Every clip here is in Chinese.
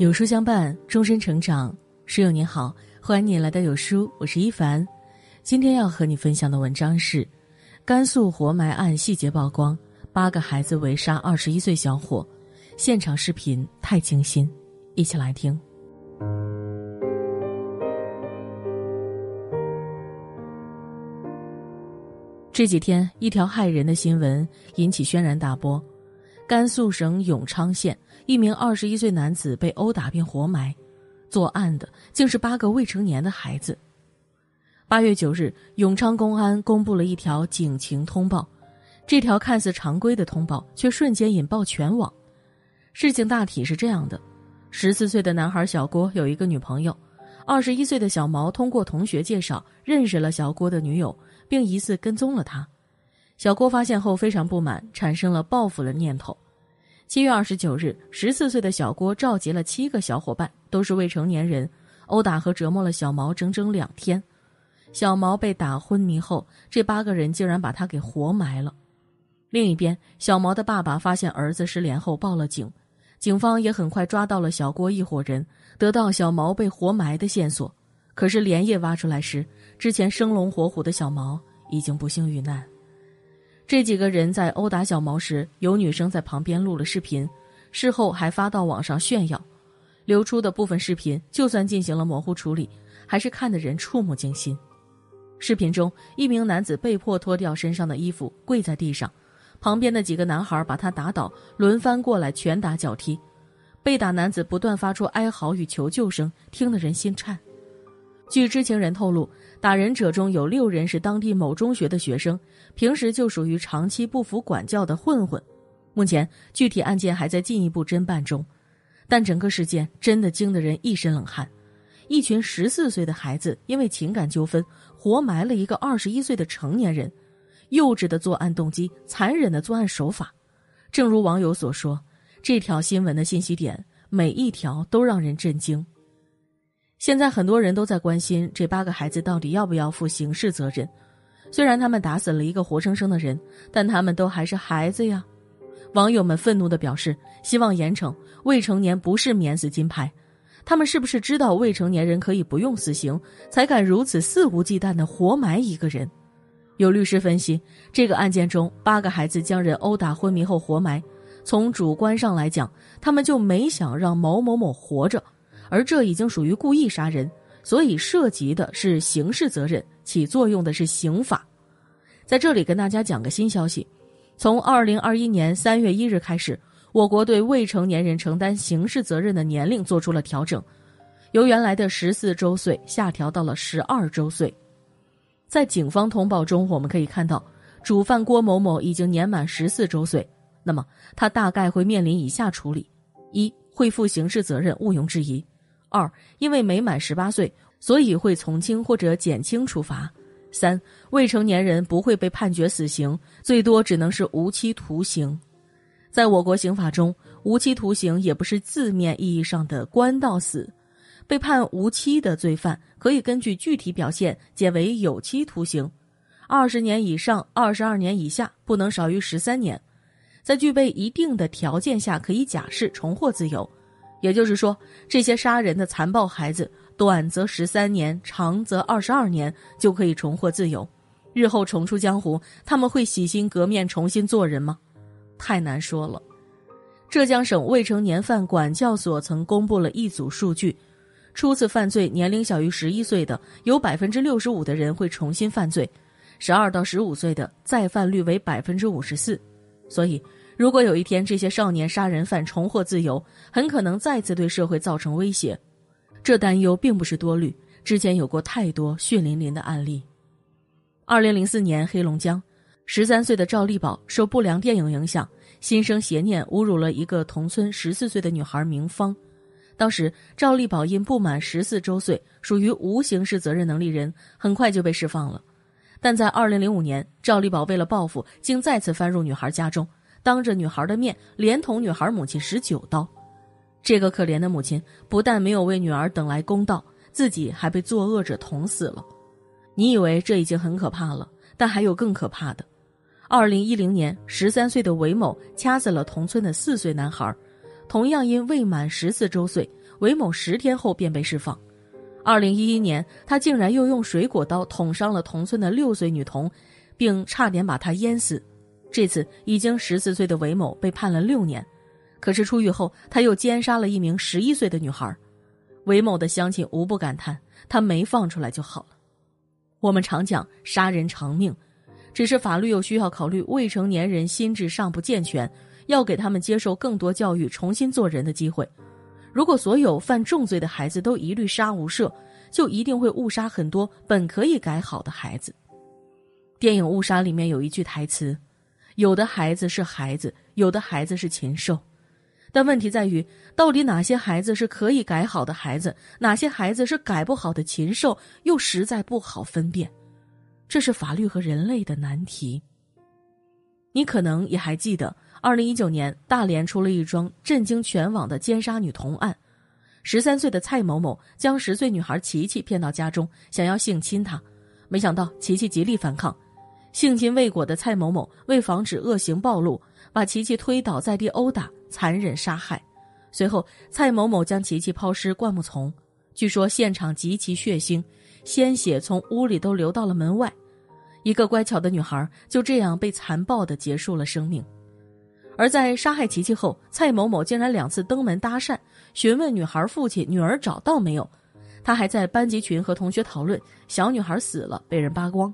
有书相伴，终身成长。室友你好，欢迎你来到有书，我是一凡。今天要和你分享的文章是：甘肃活埋案细节曝光，八个孩子围杀二十一岁小伙，现场视频太惊心。一起来听。这几天，一条骇人的新闻引起轩然大波。甘肃省永昌县一名二十一岁男子被殴打并活埋，作案的竟是八个未成年的孩子。八月九日，永昌公安公布了一条警情通报，这条看似常规的通报却瞬间引爆全网。事情大体是这样的：十四岁的男孩小郭有一个女朋友，二十一岁的小毛通过同学介绍认识了小郭的女友，并疑似跟踪了他。小郭发现后非常不满，产生了报复的念头。七月二十九日，十四岁的小郭召集了七个小伙伴，都是未成年人，殴打和折磨了小毛整整两天。小毛被打昏迷后，这八个人竟然把他给活埋了。另一边，小毛的爸爸发现儿子失联后报了警，警方也很快抓到了小郭一伙人，得到小毛被活埋的线索。可是连夜挖出来时，之前生龙活虎的小毛已经不幸遇难。这几个人在殴打小毛时，有女生在旁边录了视频，事后还发到网上炫耀。流出的部分视频，就算进行了模糊处理，还是看得人触目惊心。视频中，一名男子被迫脱掉身上的衣服，跪在地上，旁边的几个男孩把他打倒，轮番过来拳打脚踢。被打男子不断发出哀嚎与求救声，听得人心颤。据知情人透露，打人者中有六人是当地某中学的学生，平时就属于长期不服管教的混混。目前具体案件还在进一步侦办中，但整个事件真的惊得人一身冷汗。一群十四岁的孩子因为情感纠纷活埋了一个二十一岁的成年人，幼稚的作案动机，残忍的作案手法。正如网友所说，这条新闻的信息点每一条都让人震惊。现在很多人都在关心这八个孩子到底要不要负刑事责任。虽然他们打死了一个活生生的人，但他们都还是孩子呀。网友们愤怒的表示，希望严惩未成年不是免死金牌。他们是不是知道未成年人可以不用死刑，才敢如此肆无忌惮的活埋一个人？有律师分析，这个案件中八个孩子将人殴打昏迷后活埋，从主观上来讲，他们就没想让某某某活着。而这已经属于故意杀人，所以涉及的是刑事责任，起作用的是刑法。在这里跟大家讲个新消息：从二零二一年三月一日开始，我国对未成年人承担刑事责任的年龄做出了调整，由原来的十四周岁下调到了十二周岁。在警方通报中，我们可以看到，主犯郭某某已经年满十四周岁，那么他大概会面临以下处理：一、会负刑事责任，毋庸置疑。二，因为没满十八岁，所以会从轻或者减轻处罚。三，未成年人不会被判决死刑，最多只能是无期徒刑。在我国刑法中，无期徒刑也不是字面意义上的关到死，被判无期的罪犯可以根据具体表现减为有期徒刑，二十年以上二十二年以下，不能少于十三年，在具备一定的条件下，可以假释重获自由。也就是说，这些杀人的残暴孩子，短则十三年，长则二十二年，就可以重获自由。日后重出江湖，他们会洗心革面，重新做人吗？太难说了。浙江省未成年犯管教所曾公布了一组数据：初次犯罪年龄小于十一岁的，有百分之六十五的人会重新犯罪；十二到十五岁的再犯率为百分之五十四。所以。如果有一天这些少年杀人犯重获自由，很可能再次对社会造成威胁。这担忧并不是多虑，之前有过太多血淋淋的案例。二零零四年，黑龙江十三岁的赵立宝受不良电影影响，心生邪念，侮辱了一个同村十四岁的女孩明芳。当时，赵立宝因不满十四周岁，属于无刑事责任能力人，很快就被释放了。但在二零零五年，赵立宝为了报复，竟再次翻入女孩家中。当着女孩的面，连捅女孩母亲十九刀，这个可怜的母亲不但没有为女儿等来公道，自己还被作恶者捅死了。你以为这已经很可怕了，但还有更可怕的。二零一零年，十三岁的韦某掐死了同村的四岁男孩，同样因未满十四周岁，韦某十天后便被释放。二零一一年，他竟然又用水果刀捅伤了同村的六岁女童，并差点把她淹死。这次已经十四岁的韦某被判了六年，可是出狱后他又奸杀了一名十一岁的女孩。韦某的乡亲无不感叹：他没放出来就好了。我们常讲杀人偿命，只是法律又需要考虑未成年人心智尚不健全，要给他们接受更多教育，重新做人的机会。如果所有犯重罪的孩子都一律杀无赦，就一定会误杀很多本可以改好的孩子。电影《误杀》里面有一句台词：“有的孩子是孩子，有的孩子是禽兽。”但问题在于，到底哪些孩子是可以改好的孩子，哪些孩子是改不好的禽兽，又实在不好分辨。这是法律和人类的难题。你可能也还记得。二零一九年，大连出了一桩震惊全网的奸杀女童案。十三岁的蔡某某将十岁女孩琪琪骗到家中，想要性侵她，没想到琪琪极力反抗。性侵未果的蔡某某为防止恶行暴露，把琪琪推倒在地殴打，残忍杀害。随后，蔡某某将琪琪抛尸灌木丛，据说现场极其血腥，鲜血从屋里都流到了门外。一个乖巧的女孩就这样被残暴地结束了生命。而在杀害琪琪后，蔡某某竟然两次登门搭讪，询问女孩父亲女儿找到没有。他还在班级群和同学讨论小女孩死了，被人扒光。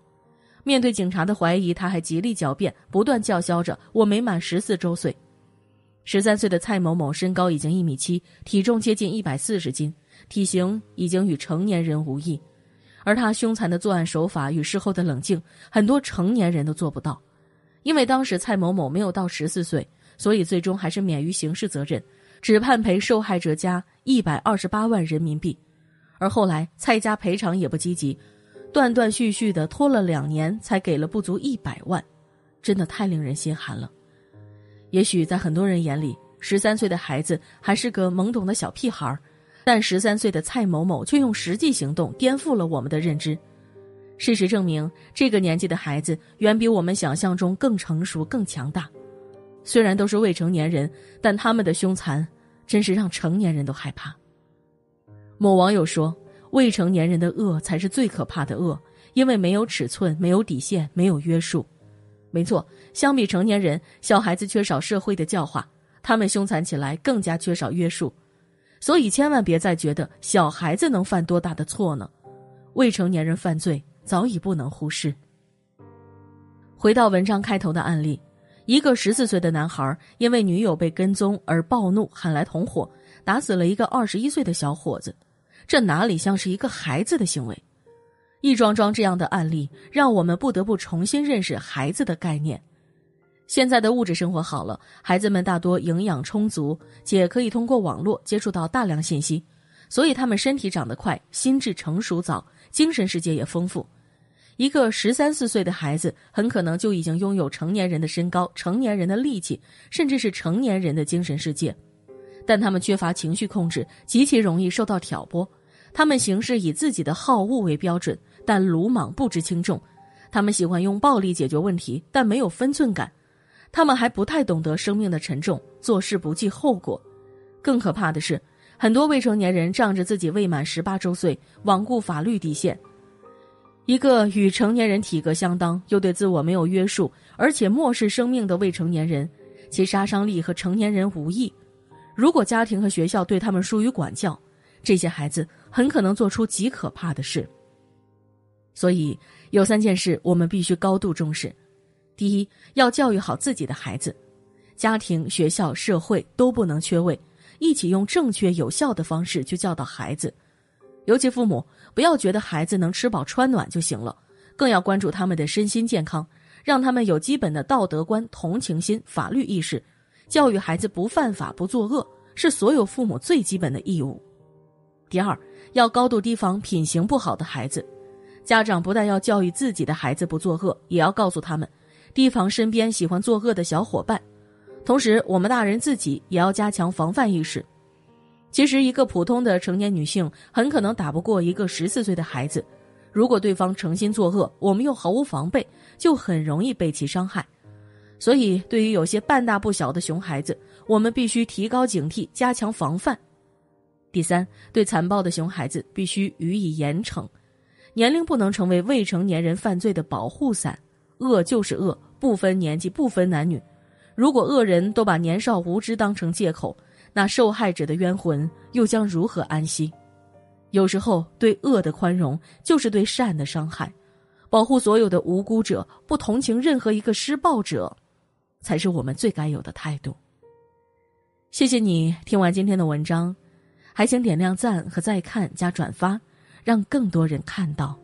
面对警察的怀疑，他还极力狡辩，不断叫嚣着“我没满十四周岁”。十三岁的蔡某某身高已经一米七，体重接近一百四十斤，体型已经与成年人无异。而他凶残的作案手法与事后的冷静，很多成年人都做不到。因为当时蔡某某没有到十四岁。所以最终还是免于刑事责任，只判赔受害者家一百二十八万人民币。而后来蔡家赔偿也不积极，断断续续的拖了两年才给了不足一百万，真的太令人心寒了。也许在很多人眼里，十三岁的孩子还是个懵懂的小屁孩但十三岁的蔡某某却用实际行动颠覆了我们的认知。事实证明，这个年纪的孩子远比我们想象中更成熟、更强大。虽然都是未成年人，但他们的凶残真是让成年人都害怕。某网友说：“未成年人的恶才是最可怕的恶，因为没有尺寸、没有底线、没有约束。”没错，相比成年人，小孩子缺少社会的教化，他们凶残起来更加缺少约束。所以千万别再觉得小孩子能犯多大的错呢？未成年人犯罪早已不能忽视。回到文章开头的案例。一个十四岁的男孩因为女友被跟踪而暴怒，喊来同伙，打死了一个二十一岁的小伙子，这哪里像是一个孩子的行为？一桩桩这样的案例，让我们不得不重新认识孩子的概念。现在的物质生活好了，孩子们大多营养充足，且可以通过网络接触到大量信息，所以他们身体长得快，心智成熟早，精神世界也丰富。一个十三四岁的孩子很可能就已经拥有成年人的身高、成年人的力气，甚至是成年人的精神世界，但他们缺乏情绪控制，极其容易受到挑拨。他们行事以自己的好恶为标准，但鲁莽不知轻重。他们喜欢用暴力解决问题，但没有分寸感。他们还不太懂得生命的沉重，做事不计后果。更可怕的是，很多未成年人仗着自己未满十八周岁，罔顾法律底线。一个与成年人体格相当，又对自我没有约束，而且漠视生命的未成年人，其杀伤力和成年人无异。如果家庭和学校对他们疏于管教，这些孩子很可能做出极可怕的事。所以，有三件事我们必须高度重视：第一，要教育好自己的孩子，家庭、学校、社会都不能缺位，一起用正确有效的方式去教导孩子。尤其父母不要觉得孩子能吃饱穿暖就行了，更要关注他们的身心健康，让他们有基本的道德观、同情心、法律意识，教育孩子不犯法、不作恶，是所有父母最基本的义务。第二，要高度提防品行不好的孩子，家长不但要教育自己的孩子不作恶，也要告诉他们，提防身边喜欢作恶的小伙伴。同时，我们大人自己也要加强防范意识。其实，一个普通的成年女性很可能打不过一个十四岁的孩子。如果对方诚心作恶，我们又毫无防备，就很容易被其伤害。所以，对于有些半大不小的熊孩子，我们必须提高警惕，加强防范。第三，对残暴的熊孩子必须予以严惩，年龄不能成为未成年人犯罪的保护伞。恶就是恶，不分年纪，不分男女。如果恶人都把年少无知当成借口，那受害者的冤魂又将如何安息？有时候，对恶的宽容就是对善的伤害。保护所有的无辜者，不同情任何一个施暴者，才是我们最该有的态度。谢谢你听完今天的文章。还请点亮赞和再看加转发让更多人看到。